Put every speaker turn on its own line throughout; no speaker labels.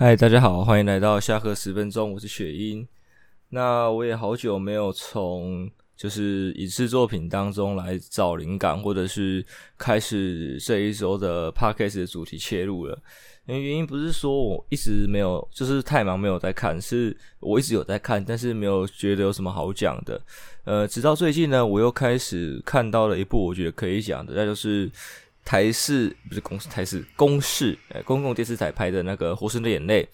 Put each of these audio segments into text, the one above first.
嗨，大家好，欢迎来到下课十分钟，我是雪英。那我也好久没有从就是影视作品当中来找灵感，或者是开始这一周的 podcast 的主题切入了。因为原因不是说我一直没有，就是太忙没有在看，是我一直有在看，但是没有觉得有什么好讲的。呃，直到最近呢，我又开始看到了一部我觉得可以讲的，那就是。台视不是公视，台视公视，哎，公共电视台拍的那个《活神的眼泪》，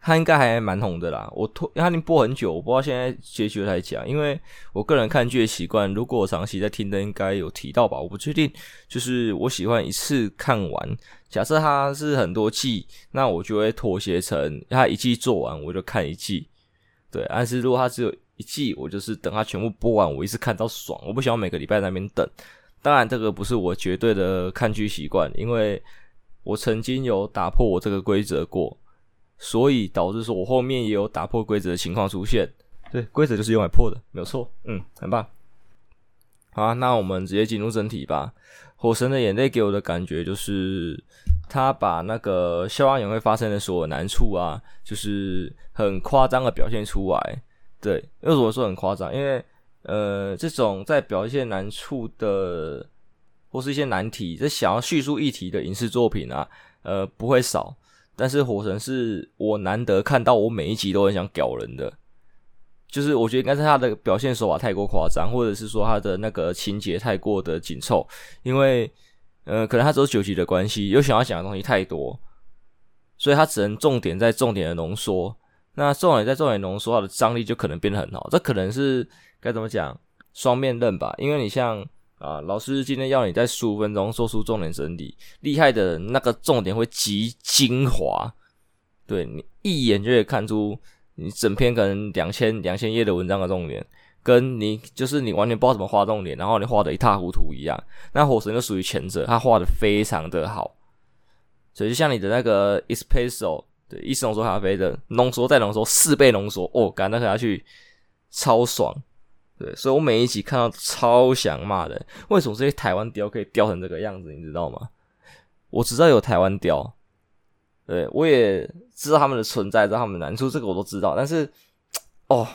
它应该还蛮红的啦。我拖，它已经播很久，我不知道现在结局来讲。因为我个人看剧的习惯，如果我长期在听的，应该有提到吧？我不确定。就是我喜欢一次看完。假设它是很多季，那我就会妥协成它一季做完，我就看一季。对，但是如果它只有一季，我就是等它全部播完，我一次看到爽。我不喜欢每个礼拜在那边等。当然，这个不是我绝对的看剧习惯，因为我曾经有打破我这个规则过，所以导致说我后面也有打破规则的情况出现。对，规则就是用来破的，没有错。嗯，很棒。好啊，那我们直接进入正题吧。《火神的眼泪》给我的感觉就是，他把那个消防员会发生的所有难处啊，就是很夸张的表现出来。对，为什么说很夸张？因为呃，这种在表现难处的，或是一些难题，这想要叙述议题的影视作品啊，呃，不会少。但是《火神》是我难得看到，我每一集都很想屌人的，就是我觉得应该是他的表现手法太过夸张，或者是说他的那个情节太过的紧凑，因为呃，可能他只有九集的关系，又想要讲的东西太多，所以他只能重点在重点的浓缩。那重点在重点浓缩，它的张力就可能变得很好，这可能是。该怎么讲？双面刃吧，因为你像啊，老师今天要你在十五分钟说出重点整理，厉害的人那个重点会极精华，对，你一眼就可以看出你整篇可能两千两千页的文章的重点，跟你就是你完全不知道怎么画重点，然后你画的一塌糊涂一样。那火神就属于前者，他画的非常的好，所以就像你的那个 espresso，对，意式浓缩咖啡的浓缩再浓缩四倍浓缩，哦，干那喝下去超爽。对，所以我每一集看到超想骂人。为什么这些台湾雕可以雕成这个样子？你知道吗？我知道有台湾雕，对，我也知道他们的存在，知道他们的难处，这个我都知道。但是，哦，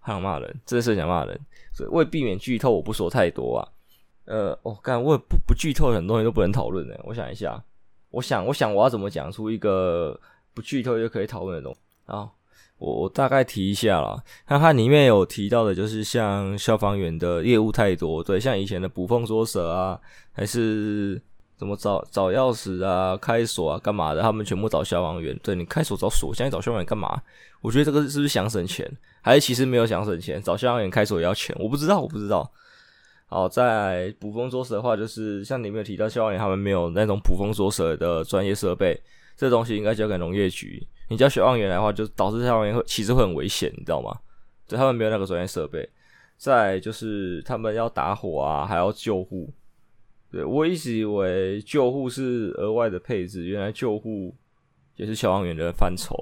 还想骂人，真的是想骂人。所以为避免剧透，我不说太多啊。呃，我、哦、干，我也不不剧透，很多东西都不能讨论的。我想一下，我想，我想我要怎么讲出一个不剧透就可以讨论的东西啊？我我大概提一下啦，那它里面有提到的，就是像消防员的业务太多，对，像以前的捕风捉蛇啊，还是怎么找找钥匙啊、开锁啊、干嘛的，他们全部找消防员。对，你开锁找锁，现在找消防员干嘛？我觉得这个是不是想省钱，还是其实没有想省钱？找消防员开锁也要钱，我不知道，我不知道。好，在捕风捉蛇的话，就是像里面有提到消防员他们没有那种捕风捉蛇的专业设备，这东西应该交给农业局。你叫消防员来的话，就导致消防员会其实会很危险，你知道吗？对，他们没有那个专业设备。再就是他们要打火啊，还要救护。对，我一直以为救护是额外的配置，原来救护也是消防员的范畴。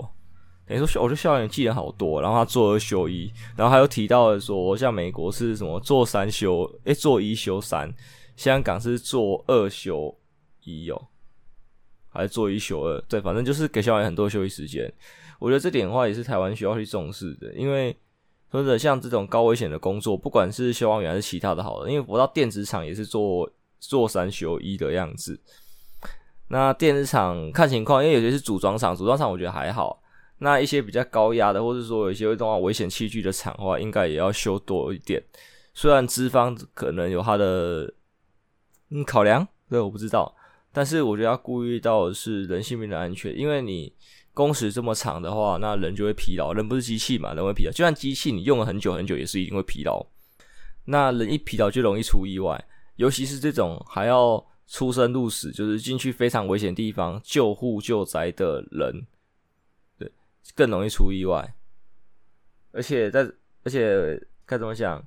等于说，我觉得消防员技能好多，然后他做二休一，然后还有提到说，像美国是什么做三休，诶、做一休三，香港是做二休一哦。还是做一休二，对，反正就是给消防员很多休息时间。我觉得这点的话也是台湾需要去重视的，因为或者像这种高危险的工作，不管是消防员还是其他的，好的，因为我到电子厂也是做做三休一的样子。那电子厂看情况，因为有些是组装厂，组装厂我觉得还好。那一些比较高压的，或者说有一些会动到危险器具的厂的话，应该也要休多一点。虽然资方可能有他的嗯考量，对，我不知道。但是我觉得要顾虑到的是人性命的安全，因为你工时这么长的话，那人就会疲劳。人不是机器嘛，人会疲劳。就算机器你用了很久很久，也是一定会疲劳。那人一疲劳就容易出意外，尤其是这种还要出生入死，就是进去非常危险地方救护救灾的人，对，更容易出意外。而且在，而且该怎么讲？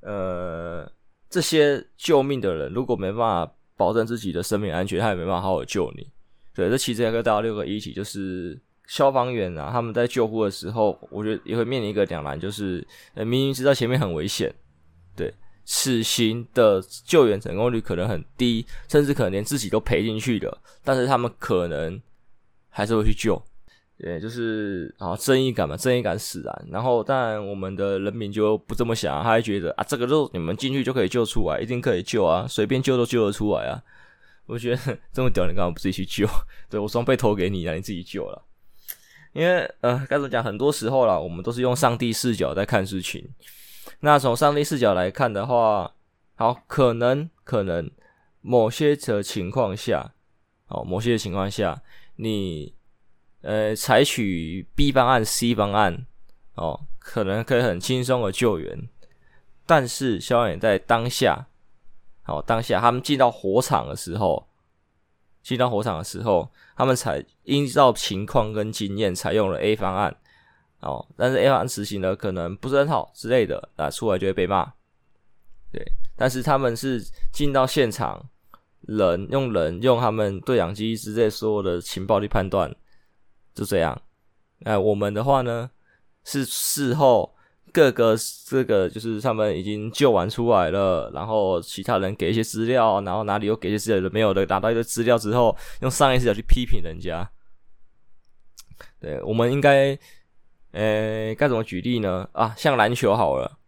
呃，这些救命的人如果没办法。保证自己的生命安全，他也没办法好好救你。对，这其实还可以带到六个一起，就是消防员啊，他们在救护的时候，我觉得也会面临一个两难，就是呃，明明知道前面很危险，对，此行的救援成功率可能很低，甚至可能连自己都赔进去的，但是他们可能还是会去救。对，就是啊，正义感嘛，正义感使然。然后当然我们的人民就不这么想，他还觉得啊，这个肉你们进去就可以救出来，一定可以救啊，随便救都救得出来啊。我觉得 这么屌，你干嘛不自己去救？对，我装备投给你，让你自己救了。因为呃，该怎么讲？很多时候啦，我们都是用上帝视角在看事情。那从上帝视角来看的话，好，可能可能某些的情况下，哦，某些情况下，你呃采取 B 方案、C 方案，哦，可能可以很轻松的救援。但是消防员在当下，好，当下他们进到火场的时候。进到火场的时候，他们采依照情况跟经验采用了 A 方案，哦，但是 A 方案执行的可能不是很好之类的，啊，出来就会被骂。对，但是他们是进到现场，人用人用他们对讲机之类所有的情报去判断，就这样。哎，我们的话呢，是事后。各个这个就是他们已经救完出来了，然后其他人给一些资料，然后哪里又给一些资料，没有的拿到一个资料之后，用上一视角去批评人家。对，我们应该，呃，该怎么举例呢？啊，像篮球好了，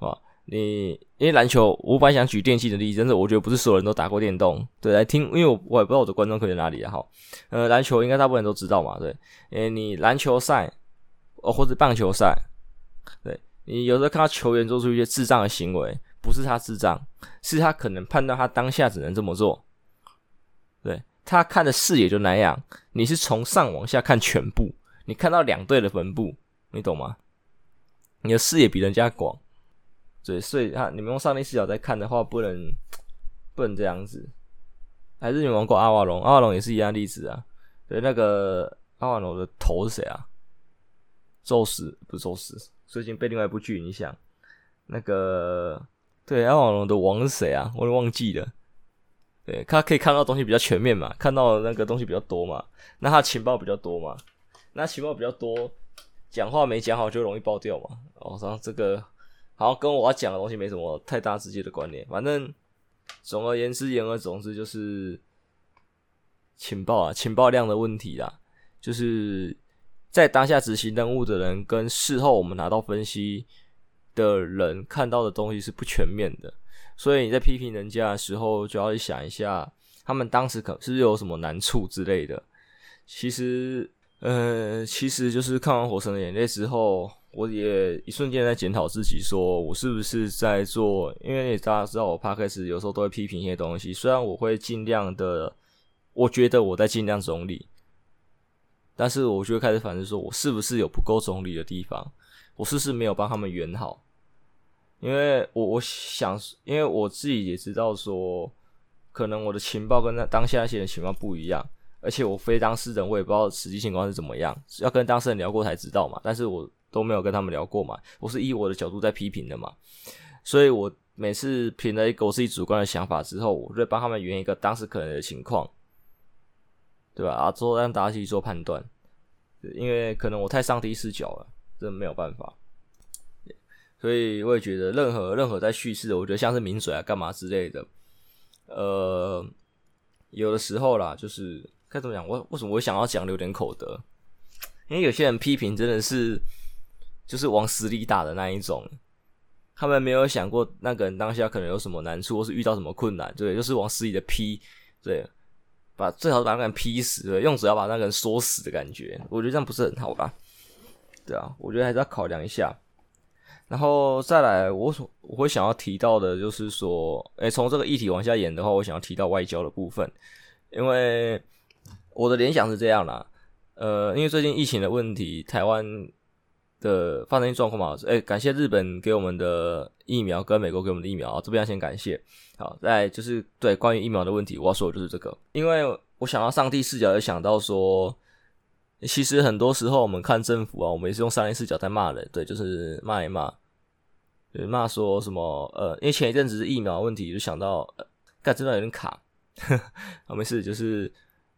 啊，你因为篮球，我本来想举电竞的例子，但是我觉得不是所有人都打过电动。对，来听，因为我我也不知道我的观众可以在哪里啊。好，呃，篮球应该大部分人都知道嘛。对，诶，你篮球赛，哦，或者棒球赛。对，你有时候看到球员做出一些智障的行为，不是他智障，是他可能判断他当下只能这么做。对，他看的视野就那样，你是从上往下看全部，你看到两队的分布，你懂吗？你的视野比人家广，对，所以他你们用上帝视角在看的话，不能不能这样子。还是你们玩过阿瓦隆？阿瓦隆也是一样例子啊。对，那个阿瓦隆的头是谁啊？宙斯不是宙斯。最近被另外一部剧影响，那个对阿瓦隆的王是谁啊？我都忘记了。对，他可以看到东西比较全面嘛，看到那个东西比较多嘛，那他情报比较多嘛，那情报比较多，讲话没讲好就容易爆掉嘛。然后这个好像跟我要讲的东西没什么太大直接的关联。反正总而言之，言而总之就是情报啊，情报量的问题啦，就是。在当下执行任务的人跟事后我们拿到分析的人看到的东西是不全面的，所以你在批评人家的时候，就要去想一下，他们当时可是有什么难处之类的。其实，呃，其实就是看完《火神的眼泪》之后，我也一瞬间在检讨自己，说我是不是在做？因为大家知道我 Podcast 有时候都会批评一些东西，虽然我会尽量的，我觉得我在尽量整理。但是我就会开始反思，说我是不是有不够中立的地方？我是不是没有帮他们圆好？因为我我想，因为我自己也知道说，可能我的情报跟那当下那些人情报不一样，而且我非当事人，我也不知道实际情况是怎么样，要跟当事人聊过才知道嘛。但是我都没有跟他们聊过嘛，我是以我的角度在批评的嘛，所以我每次凭了一个我自己主观的想法之后，我就帮他们圆一个当时可能的情况。对吧？啊，之后让大家去做判断，因为可能我太上帝视角了，真的没有办法。所以我也觉得，任何任何在叙事的，我觉得像是名嘴啊、干嘛之类的，呃，有的时候啦，就是该怎么讲？我为什么我想要讲留点口德？因为有些人批评真的是就是往死里打的那一种，他们没有想过那个人当下可能有什么难处，或是遇到什么困难，对，就是往死里的劈，对。把最好把那个人劈死了，用嘴要把那个人说死的感觉，我觉得这样不是很好吧？对啊，我觉得还是要考量一下。然后再来，我所我会想要提到的就是说，诶，从这个议题往下演的话，我想要提到外交的部分，因为我的联想是这样啦，呃，因为最近疫情的问题，台湾。的发生状况嘛，哎，感谢日本给我们的疫苗，跟美国给我们的疫苗啊，这边要先感谢。好，再就是对关于疫苗的问题，我要说的就是这个，因为我想到上帝视角，也想到说，其实很多时候我们看政府啊，我们也是用上帝视角在骂人，对，就是骂一骂，对，骂说什么，呃，因为前一阵子是疫苗问题，就想到，呃，这段有点卡，呵呵，没事，就是，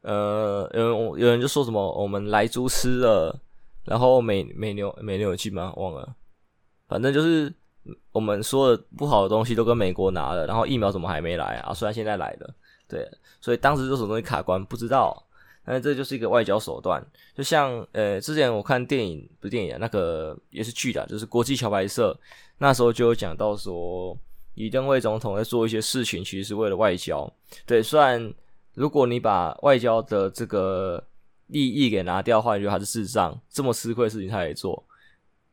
呃，有人有人就说什么，我们莱猪吃了。然后美美牛美牛有进吗？忘了，反正就是我们说的不好的东西都跟美国拿了，然后疫苗怎么还没来啊？虽然现在来了，对，所以当时这种东西卡关，不知道。那这就是一个外交手段。就像呃，之前我看电影不是电影，那个也是剧的，就是国际桥牌社那时候就有讲到说，李登辉总统在做一些事情，其实是为了外交。对，虽然如果你把外交的这个利益给拿掉的话，你觉得还是智障这么吃亏的事情他也做。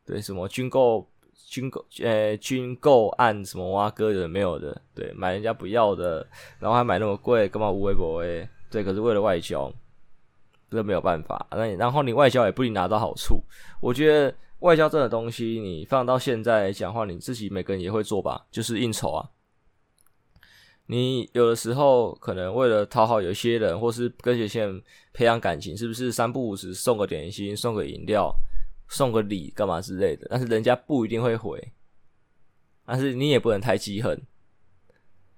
对，什么军购、军购、呃，军购案什么挖哥的没有的，对，买人家不要的，然后还买那么贵，干嘛无微博诶？对，可是为了外交，这没有办法。那然后你外交也不一定拿到好处。我觉得外交这种东西，你放到现在讲话，你自己每个人也会做吧，就是应酬啊。你有的时候可能为了讨好有些人，或是跟有些人培养感情，是不是三不五时送个点心，送个饮料？送个礼干嘛之类的，但是人家不一定会回，但是你也不能太记恨，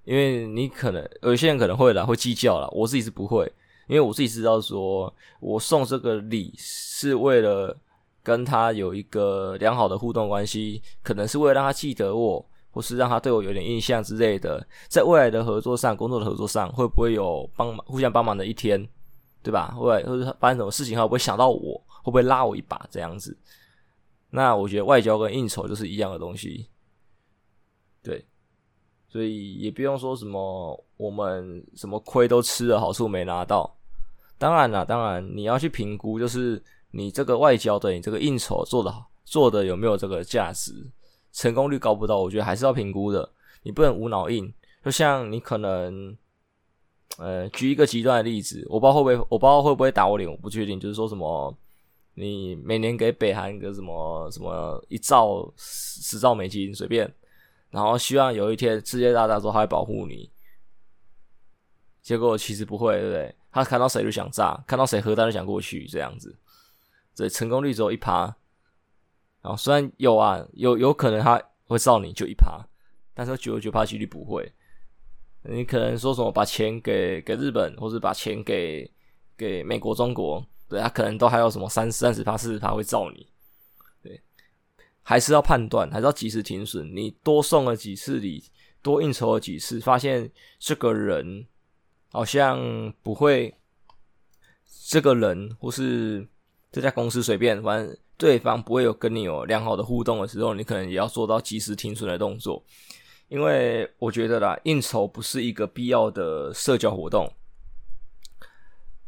因为你可能有些人可能会啦，会计较啦。我自己是不会，因为我自己知道说，我送这个礼是为了跟他有一个良好的互动关系，可能是为了让他记得我，或是让他对我有点印象之类的，在未来的合作上、工作的合作上，会不会有帮忙、互相帮忙的一天，对吧？会，或者发生什么事情，他会不会想到我？会不会拉我一把这样子？那我觉得外交跟应酬就是一样的东西，对，所以也不用说什么我们什么亏都吃了，好处没拿到。当然啦，当然你要去评估，就是你这个外交的，你这个应酬做的好，做的有没有这个价值，成功率高不到？我觉得还是要评估的。你不能无脑硬，就像你可能。呃，举一个极端的例子，我不知道会不会，我不知道会不会打我脸，我不确定。就是说什么。你每年给北韩一个什么什么一兆十十兆美金随便，然后希望有一天世界大战之后他会保护你，结果其实不会，对不对？他看到谁就想炸，看到谁核弹就想过去，这样子，所以成功率只有一趴。然后虽然有啊，有有可能他会造你就一趴，但是九十九趴几率不会。你可能说什么把钱给给日本，或是把钱给给美国、中国。对，他可能都还有什么三三十趴、四十趴会罩你，对，还是要判断，还是要及时停损。你多送了几次礼，多应酬了几次，发现这个人好像不会，这个人或是这家公司随便，反正对方不会有跟你有良好的互动的时候，你可能也要做到及时停损的动作。因为我觉得啦，应酬不是一个必要的社交活动。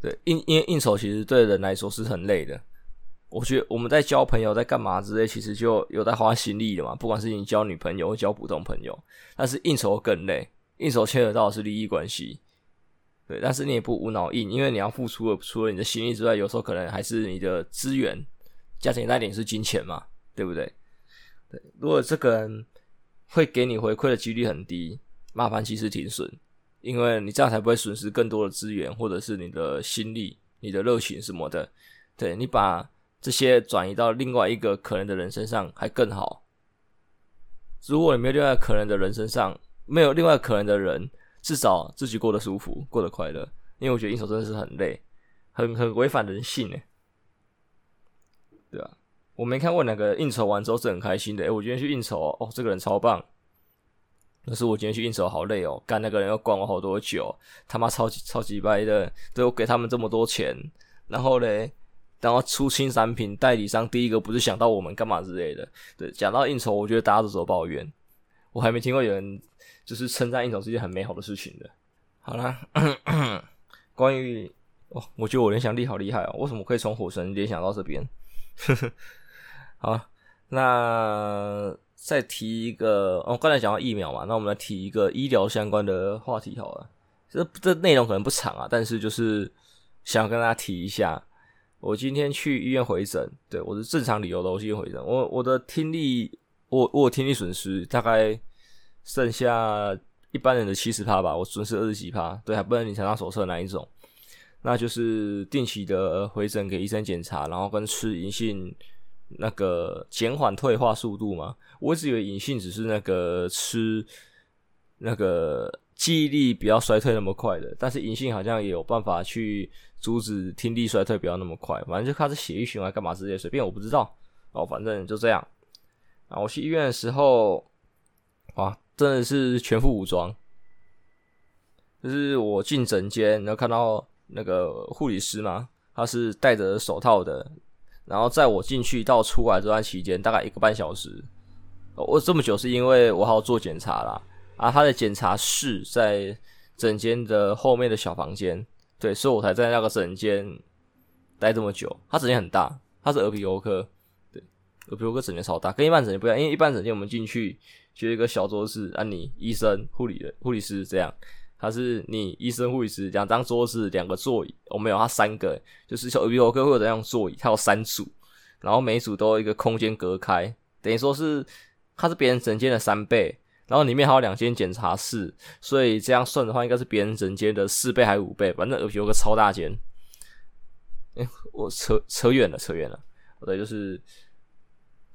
对，应因为应酬其实对人来说是很累的。我觉得我们在交朋友，在干嘛之类，其实就有在花心力的嘛。不管是你交女朋友或交普通朋友，但是应酬更累，应酬牵扯到的是利益关系。对，但是你也不无脑应，因为你要付出的除了你的心力之外，有时候可能还是你的资源，加起来那点是金钱嘛，对不对？对，如果这个人会给你回馈的几率很低，麻烦及时停损。因为你这样才不会损失更多的资源，或者是你的心力、你的热情什么的。对，你把这些转移到另外一个可能的人身上，还更好。如果你没有另外可能的人身上，没有另外可能的人，至少自己过得舒服、过得快乐。因为我觉得应酬真的是很累，很很违反人性诶。对啊，我没看过哪个应酬完之后是很开心的。诶，我今天去应酬哦，这个人超棒。可是我今天去应酬好累哦，干那个人要灌我好多酒，他妈超级超级掰的，都给他们这么多钱，然后嘞，然后出新产品代理商第一个不是想到我们干嘛之类的。对，讲到应酬，我觉得大家都在抱怨，我还没听过有人就是称赞应酬是一件很美好的事情的。好啦，关于哦，我觉得我联想力好厉害哦，为什么可以从火神联想到这边？呵 呵好，那。再提一个，哦，刚才讲到疫苗嘛，那我们来提一个医疗相关的话题好了。这这内容可能不长啊，但是就是想跟大家提一下。我今天去医院回诊，对，我是正常理由的，我去医院回诊。我我的听力，我我听力损失，大概剩下一般人的七十趴吧，我损失二十几趴，对，还不能领残障手册哪一种。那就是定期的回诊给医生检查，然后跟吃银杏。那个减缓退化速度嘛？我一直以为银杏只是那个吃那个记忆力比较衰退那么快的，但是银杏好像也有办法去阻止听力衰退不要那么快。反正就看是血液循环干嘛之类，随便我不知道。哦，反正就这样。啊，我去医院的时候，哇，真的是全副武装。就是我进诊间，然后看到那个护理师嘛，他是戴着手套的，然后在我进去到出来这段期间，大概一个半小时。我这么久是因为我还要做检查啦，啊，他的检查室在诊间的后面的小房间，对，所以我才在那个诊间待这么久。他诊间很大，他是耳鼻喉科，对，耳鼻喉科诊间超大，跟一般诊间不一样，因为一般诊间我们进去就一个小桌子，啊，你医生、护理的护理师这样，他是你医生、护士两张桌子，两个座椅，我没有，他三个，就是小耳鼻喉科会有这样座椅，他有三组，然后每组都有一个空间隔开，等于说是。它是别人整间的三倍，然后里面还有两间检查室，所以这样算的话，应该是别人整间的四倍还是五倍？反正耳鼻喉科超大间。哎、我扯扯远了，扯远了。对，就是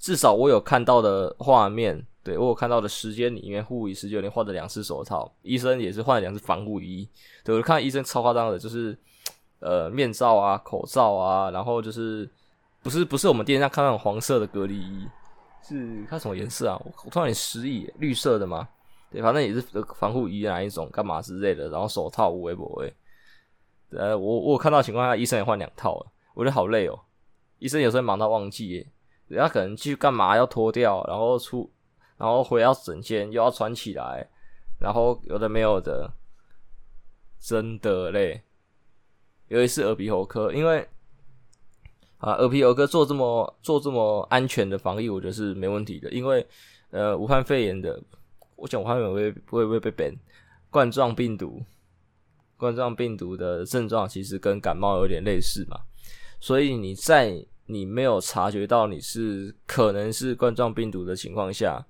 至少我有看到的画面，对，我有看到的时间里面，护理师就连换了两次手套，医生也是换了两次防护衣。对，我看医生超夸张的，就是呃面罩啊、口罩啊，然后就是不是不是我们电视上看那种黄色的隔离衣。是它什么颜色啊？我突然有点失忆，绿色的吗？对，反正也是防护衣哪一种，干嘛之类的。然后手套无微不微。呃，我我有看到情况下，医生也换两套了，我觉得好累哦。医生有时候忙到忘记人家可能去干嘛要脱掉，然后出，然后回到诊间又要穿起来，然后有的没有的，真的累。尤其是耳鼻喉科，因为。啊，耳鼻喉科做这么做这么安全的防疫，我觉得是没问题的。因为，呃，武汉肺炎的，我想武汉肺炎会会不会被扁冠状病毒，冠状病毒的症状其实跟感冒有点类似嘛。所以你在你没有察觉到你是可能是冠状病毒的情况下，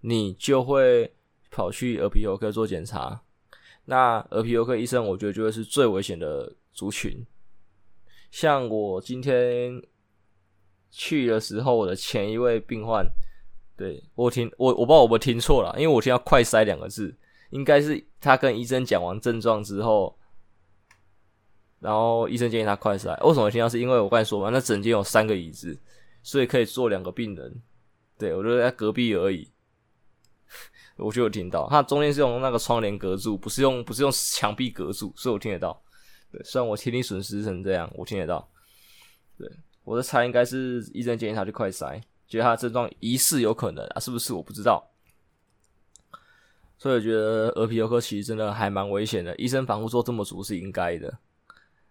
你就会跑去耳鼻喉科做检查。那耳鼻喉科医生，我觉得就会是最危险的族群。像我今天去的时候，我的前一位病患，对，我听我我不知道我有没有听错了，因为我听到“快筛”两个字，应该是他跟医生讲完症状之后，然后医生建议他快塞。为什么听到？是因为我刚才说嘛，那诊间有三个椅子，所以可以坐两个病人。对，我就在隔壁而已，我就有听到。他中间是用那个窗帘隔住，不是用不是用墙壁隔住，所以我听得到。对，虽然我听力损失成这样，我听得到。对，我的猜应该是医生建议他去快筛，觉得他症状疑似有可能啊，是不是我不知道。所以我觉得耳鼻喉科其实真的还蛮危险的，医生防护做这么足是应该的。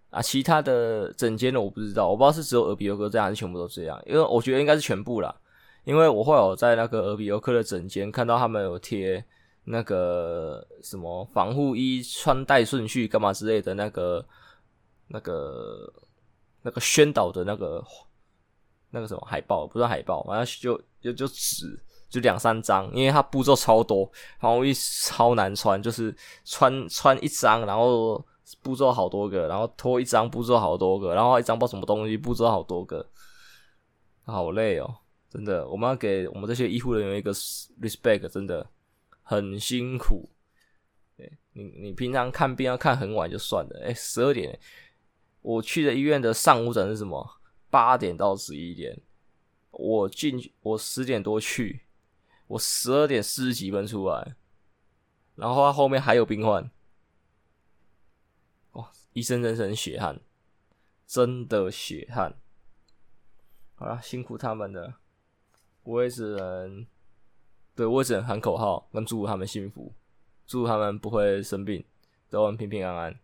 啊，其他的整间的我不知道，我不知道是只有耳鼻喉科这样还是全部都这样，因为我觉得应该是全部啦。因为我会有在那个耳鼻喉科的诊间看到他们有贴。那个什么防护衣穿戴顺序干嘛之类的，那个、那个、那个宣导的那个、那个什么海报，不是海报，反正就就就纸，就两三张，因为它步骤超多，防护衣超难穿，就是穿穿一张，然后步骤好多个，然后脱一张步骤好多个，然后一张包什么东西步骤好多个，好累哦，真的，我们要给我们这些医护人员一个 respect，真的。很辛苦，对你，你平常看病要看很晚就算了，哎，十二点，我去的医院的上午诊是什么？八点到十一点，我进去，我十点多去，我十二点四十几分出来，然后他后面还有病患，哇，医生真是很血汗，真的血汗，好了，辛苦他们了，我也只能。对，我只能喊口号，跟祝福他们幸福，祝他们不会生病，都能平平安安。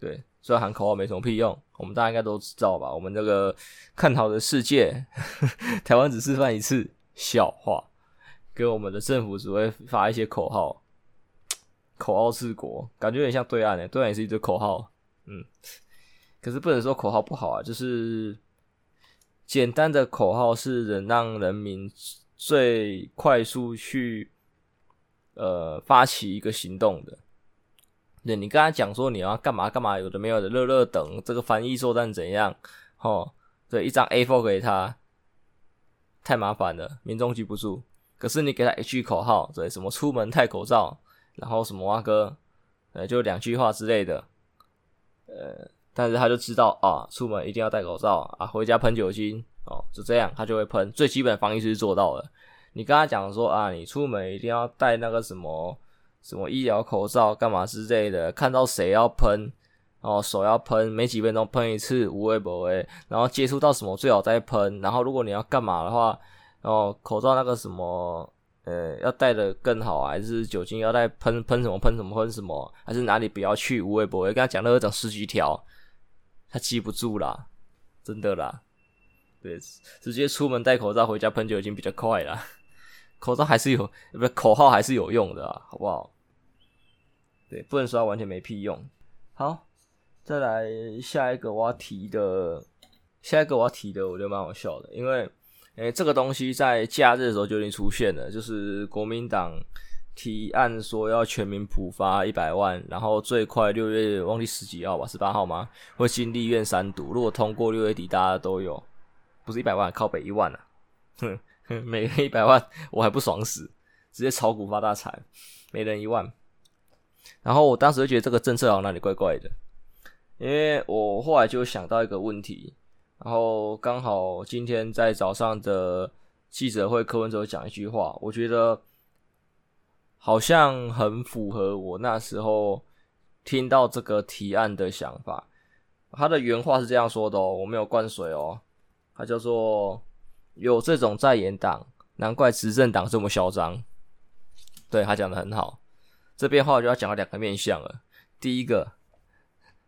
对，虽然喊口号没什么屁用，我们大家应该都知道吧？我们这个看好的世界，台湾只示范一次笑话，跟我们的政府只会发一些口号，口号治国，感觉有点像对岸诶，对岸也是一堆口号，嗯，可是不能说口号不好啊，就是简单的口号是能让人民。最快速去呃发起一个行动的，对，你跟他讲说你要干嘛干嘛，有的没有的，乐乐等这个翻译作战怎样？哦，对，一张 A4 给他，太麻烦了，民众记不住。可是你给他一句口号，对，什么出门戴口罩，然后什么啊哥，呃，就两句话之类的，呃，但是他就知道啊，出门一定要戴口罩啊，回家喷酒精。哦，就这样，他就会喷。最基本的防疫是做到了。你跟他讲说啊，你出门一定要戴那个什么什么医疗口罩，干嘛之类的。看到谁要喷，哦手要喷，每几分钟喷一次，无微不微。然后接触到什么最好再喷。然后如果你要干嘛的话，哦口罩那个什么，呃，要戴的更好，还是酒精要再喷喷什么喷什么喷什么，还是哪里不要去，无微不微。跟他讲了整十几条，他记不住啦，真的啦。对，直接出门戴口罩，回家喷酒精比较快啦。口罩还是有，不是口号还是有用的啊，好不好？对，不能说完全没屁用。好。再来下一个我要提的，下一个我要提的，我觉得蛮好笑的，因为，诶、欸，这个东西在假日的时候就已经出现了，就是国民党提案说要全民普发一百万，然后最快六月忘记十几号吧，十八号吗？会进立院三读，如果通过六月底大家都有，不是一百万，靠北一万啊，哼哼，每人一百万，我还不爽死，直接炒股发大财，每人一万，然后我当时就觉得这个政策好像哪里怪怪的。因为我后来就想到一个问题，然后刚好今天在早上的记者会，柯文哲讲一句话，我觉得好像很符合我那时候听到这个提案的想法。他的原话是这样说的哦，我没有灌水哦，他叫做有这种在野党，难怪执政党这么嚣张。对，他讲的很好，这边话我就要讲到两个面向了，第一个。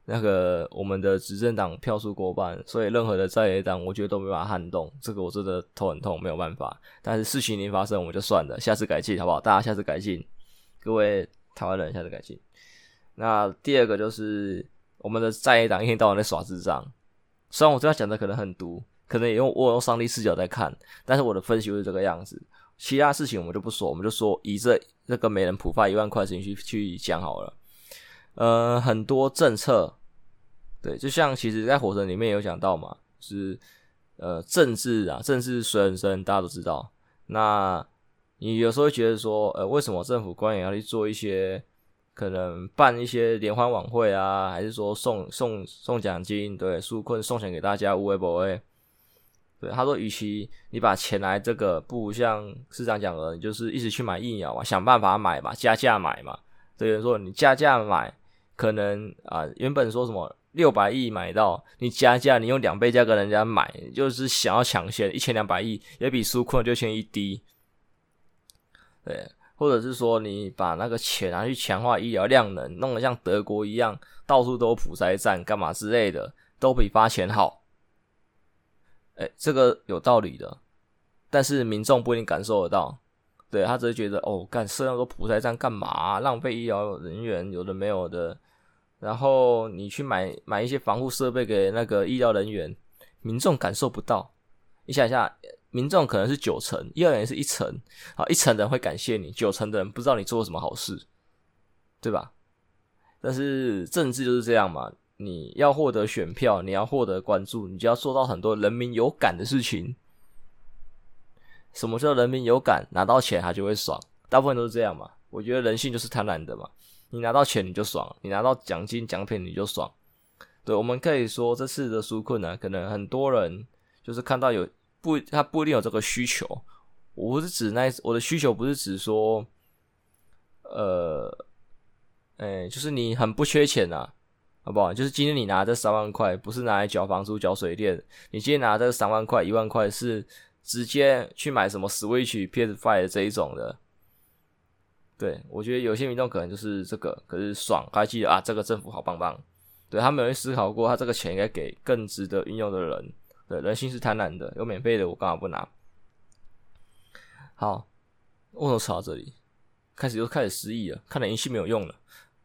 那个我们的执政党票数过半，所以任何的在野党，我觉得都没法撼动。这个我真的头很痛，没有办法。但是事情已经发生，我们就算了，下次改进好不好？大家下次改进，各位台湾人下次改进。那第二个就是我们的在野党一天到晚在耍智障。虽然我这样讲的可能很毒，可能也用我用上帝视角在看，但是我的分析就是这个样子。其他事情我们就不说，我们就说以这这个每人普发一万块钱去去讲好了。呃，很多政策，对，就像其实，在火神里面有讲到嘛，是呃政治啊，政治水很深，大家都知道。那你有时候会觉得说，呃，为什么政府官员要去做一些可能办一些联欢晚会啊，还是说送送送奖金，对，纾困送钱给大家，无微不微。对，他说，与其你把钱来这个，不如像市长讲的，你就是一直去买疫苗嘛，想办法买嘛，加价买嘛。对，有人说你加价买。可能啊，原本说什么六百亿买到，你加价，你用两倍价格人家买，就是想要抢先一千两百亿，也比纾困六千亿低。对，或者是说你把那个钱拿去强化医疗量能，弄得像德国一样，到处都普筛站，干嘛之类的，都比发钱好。哎，这个有道理的，但是民众不一定感受得到。对，他只是觉得哦，干设那么多普筛站干嘛？浪费医疗人员，有的没有的。然后你去买买一些防护设备给那个医疗人员，民众感受不到。你想一下，民众可能是九成，医疗人员是一成，啊，一成的人会感谢你，九成的人不知道你做了什么好事，对吧？但是政治就是这样嘛，你要获得选票，你要获得关注，你就要做到很多人民有感的事情。什么叫人民有感？拿到钱他就会爽，大部分都是这样嘛。我觉得人性就是贪婪的嘛。你拿到钱你就爽，你拿到奖金奖品你就爽。对，我们可以说这次的纾困呢，可能很多人就是看到有不，他不一定有这个需求。我不是指那，我的需求不是指说，呃，哎，就是你很不缺钱呐，好不好？就是今天你拿这三万块，不是拿来缴房租、缴水电，你今天拿这三万块、一万块是。直接去买什么 Switch、PS5 的这一种的，对，我觉得有些民众可能就是这个，可是爽，还记得啊，这个政府好棒棒，对，他没有思考过，他这个钱应该给更值得运用的人，对，人性是贪婪的，有免费的我干嘛不拿？好，为什么扯到这里？开始又开始失忆了，看来游戏没有用了。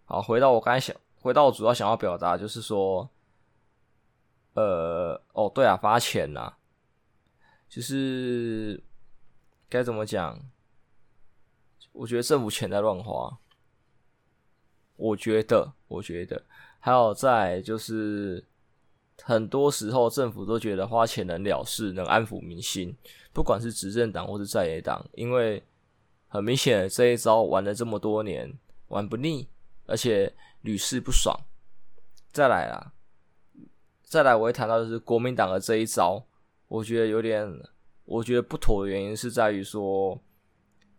好，回到我刚才想，回到我主要想要表达，就是说，呃，哦，对啊，发钱呐。就是该怎么讲？我觉得政府钱在乱花。我觉得，我觉得还有在就是很多时候政府都觉得花钱能了事，能安抚民心，不管是执政党或是在野党，因为很明显这一招玩了这么多年，玩不腻，而且屡试不爽。再来啊，再来，我会谈到就是国民党的这一招。我觉得有点，我觉得不妥的原因是在于说，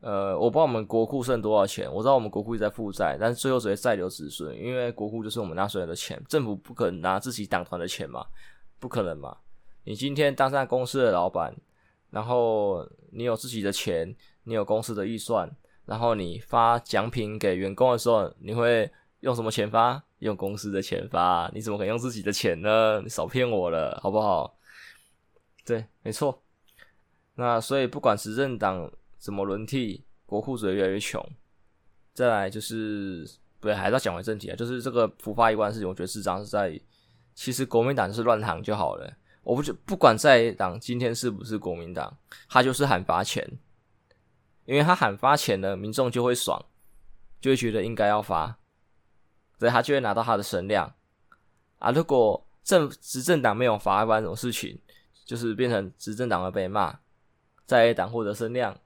呃，我不知道我们国库剩多少钱，我知道我们国库一直在负债，但是最后只会债留子孙，因为国库就是我们纳税人的钱，政府不可能拿自己党团的钱嘛，不可能嘛。你今天当上公司的老板，然后你有自己的钱，你有公司的预算，然后你发奖品给员工的时候，你会用什么钱发？用公司的钱发？你怎么可能用自己的钱呢？你少骗我了，好不好？对，没错。那所以不管执政党。怎么轮替，国库只会越来越穷。再来就是，不对，还是要讲回正题啊。就是这个普发一万的事情，我觉得智障是在，其实国民党是乱喊就好了。我不就不管在党今天是不是国民党，他就是喊发钱，因为他喊发钱呢，民众就会爽，就会觉得应该要发，所以他就会拿到他的声量啊。如果政执政党没有发，发生这种事情，就是变成执政党会被骂，在野党获得声量。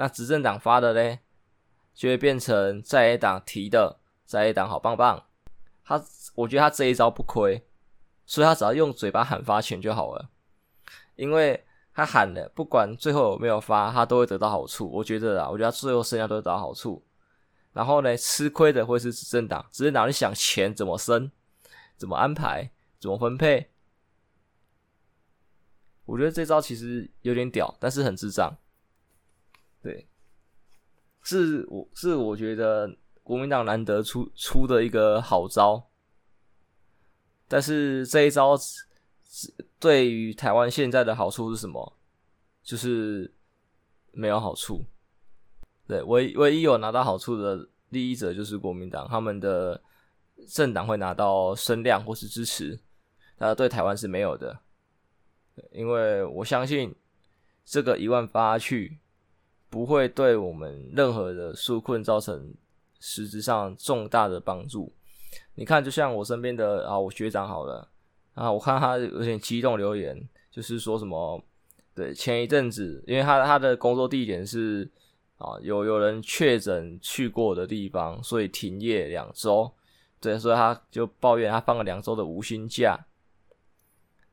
那执政党发的嘞，就会变成在野党提的，在野党好棒棒。他，我觉得他这一招不亏，所以他只要用嘴巴喊发钱就好了，因为他喊了，不管最后有没有发，他都会得到好处。我觉得啊，我觉得他最后剩下都会得到好处。然后呢，吃亏的会是执政党，执政党你想钱怎么生，怎么安排，怎么分配。我觉得这招其实有点屌，但是很智障。对，是我是我觉得国民党难得出出的一个好招，但是这一招对于台湾现在的好处是什么？就是没有好处。对，唯唯一有拿到好处的利益者就是国民党，他们的政党会拿到声量或是支持，那对台湾是没有的。因为我相信这个一万发去。不会对我们任何的纾困造成实质上重大的帮助。你看，就像我身边的啊，我学长好了啊，我看他有点激动留言，就是说什么，对，前一阵子，因为他他的工作地点是啊，有有人确诊去过的地方，所以停业两周，对，所以他就抱怨他放了两周的无薪假，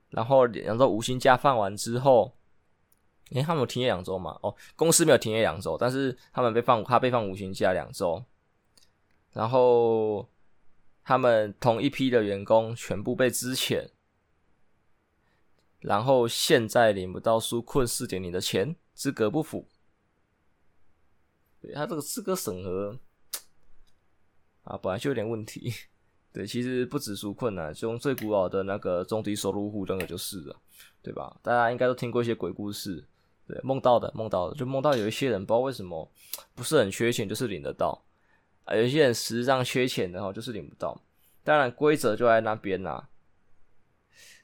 然后两周无薪假放完之后。诶，他们有停业两周嘛？哦，公司没有停业两周，但是他们被放，他被放无薪假两周，然后他们同一批的员工全部被资遣，然后现在领不到纾困四点零的钱，资格不符。对，他这个资格审核啊，本来就有点问题。对，其实不止纾困啊，就用最古老的那个中低收入户，真的就是了，对吧？大家应该都听过一些鬼故事。对，梦到的，梦到的，就梦到有一些人不知道为什么不是很缺钱，就是领得到啊。有些人实际上缺钱的话，就是领不到。当然，规则就在那边呐、啊。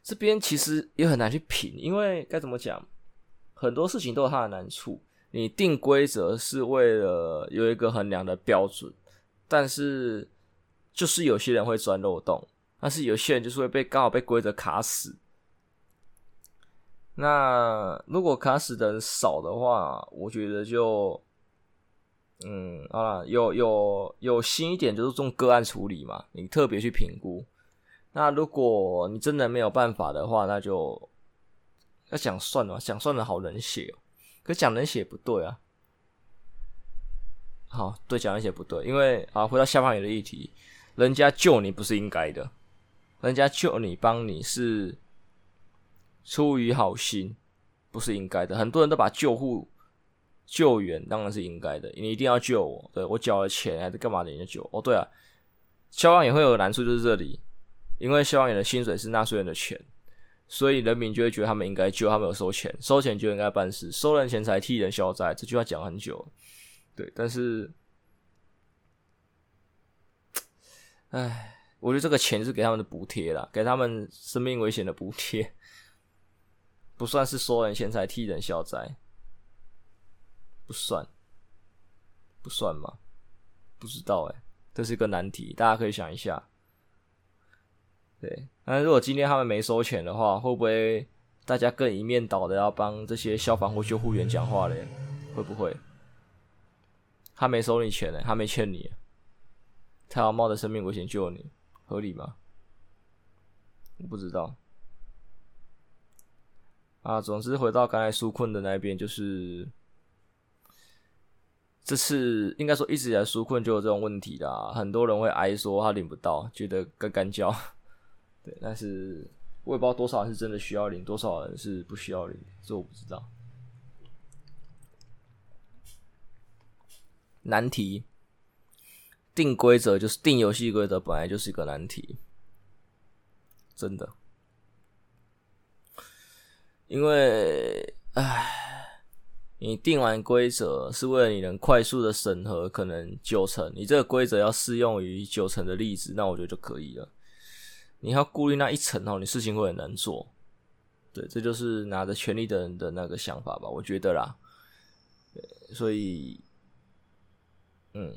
这边其实也很难去评，因为该怎么讲，很多事情都有它的难处。你定规则是为了有一个衡量的标准，但是就是有些人会钻漏洞，但是有些人就是会被刚好被规则卡死。那如果卡死的人少的话，我觉得就，嗯，好啦，有有有新一点，就是这种个案处理嘛，你特别去评估。那如果你真的没有办法的话，那就要讲算了，讲算了好冷血喔，可讲冷血不对啊。好，对，讲冷血不对，因为啊，回到下方有的议题，人家救你不是应该的，人家救你帮你是。出于好心，不是应该的。很多人都把救护、救援当然是应该的，你一定要救我。对，我缴了钱还是干嘛的？你就救。哦，对啊，消防员会有难处，就是这里，因为消防员的薪水是纳税人的钱，所以人民就会觉得他们应该救，他们有收钱，收钱就应该办事，收人钱财替人消灾。这句话讲很久，对，但是，唉，我觉得这个钱是给他们的补贴啦，给他们生命危险的补贴。不算是收人钱财替人消灾，不算，不算吗？不知道哎，这是个难题，大家可以想一下。对，那如果今天他们没收钱的话，会不会大家更一面倒的要帮这些消防或救护员讲话嘞？会不会？他没收你钱呢，他没欠你，他要冒着生命危险救你，合理吗？我不知道。啊，总之回到刚才纾困的那边，就是这次应该说一直以来纾困就有这种问题啦，很多人会哀说他领不到，觉得干干叫。对，但是我也不知道多少人是真的需要领，多少人是不需要领，这我不知道。难题，定规则就是定游戏规则，本来就是一个难题，真的。因为，唉，你定完规则是为了你能快速的审核，可能九成，你这个规则要适用于九成的例子，那我觉得就可以了。你要顾虑那一层哦，你事情会很难做。对，这就是拿着权力的人的那个想法吧，我觉得啦。对，所以。嗯，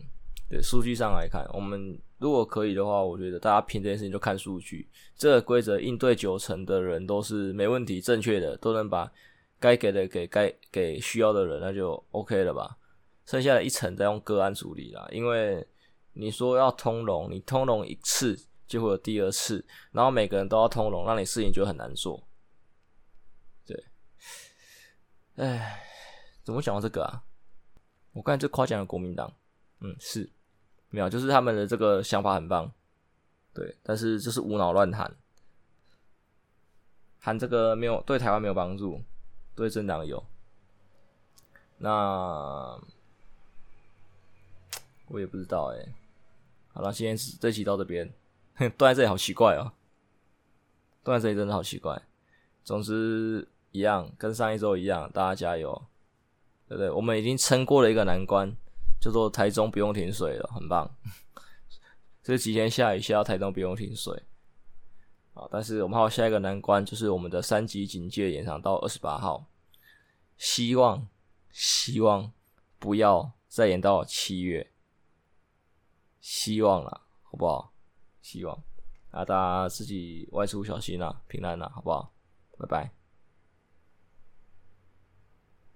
对，数据上来看，我们如果可以的话，我觉得大家凭这件事情就看数据，这个规则应对九成的人都是没问题、正确的，都能把该给的给该给需要的人，那就 OK 了吧？剩下的一层再用个案处理啦，因为你说要通融，你通融一次就会有第二次，然后每个人都要通融，让你事情就很难做。对，哎，怎么讲到这个啊？我刚才就夸奖了国民党。嗯，是，没有，就是他们的这个想法很棒，对，但是就是无脑乱喊，喊这个没有对台湾没有帮助，对政党有，那我也不知道哎，好了，今天这期到这边，哼，断在这里好奇怪哦，断在这里真的好奇怪，总之一样，跟上一周一样，大家加油，对不对？我们已经撑过了一个难关。叫做台中不用停水了，很棒。这几天下雨下到台中不用停水啊，但是我们还有下一个难关，就是我们的三级警戒延长到二十八号，希望希望不要再延到七月，希望了，好不好？希望啊，大家自己外出小心啊，平安啊，好不好？拜拜。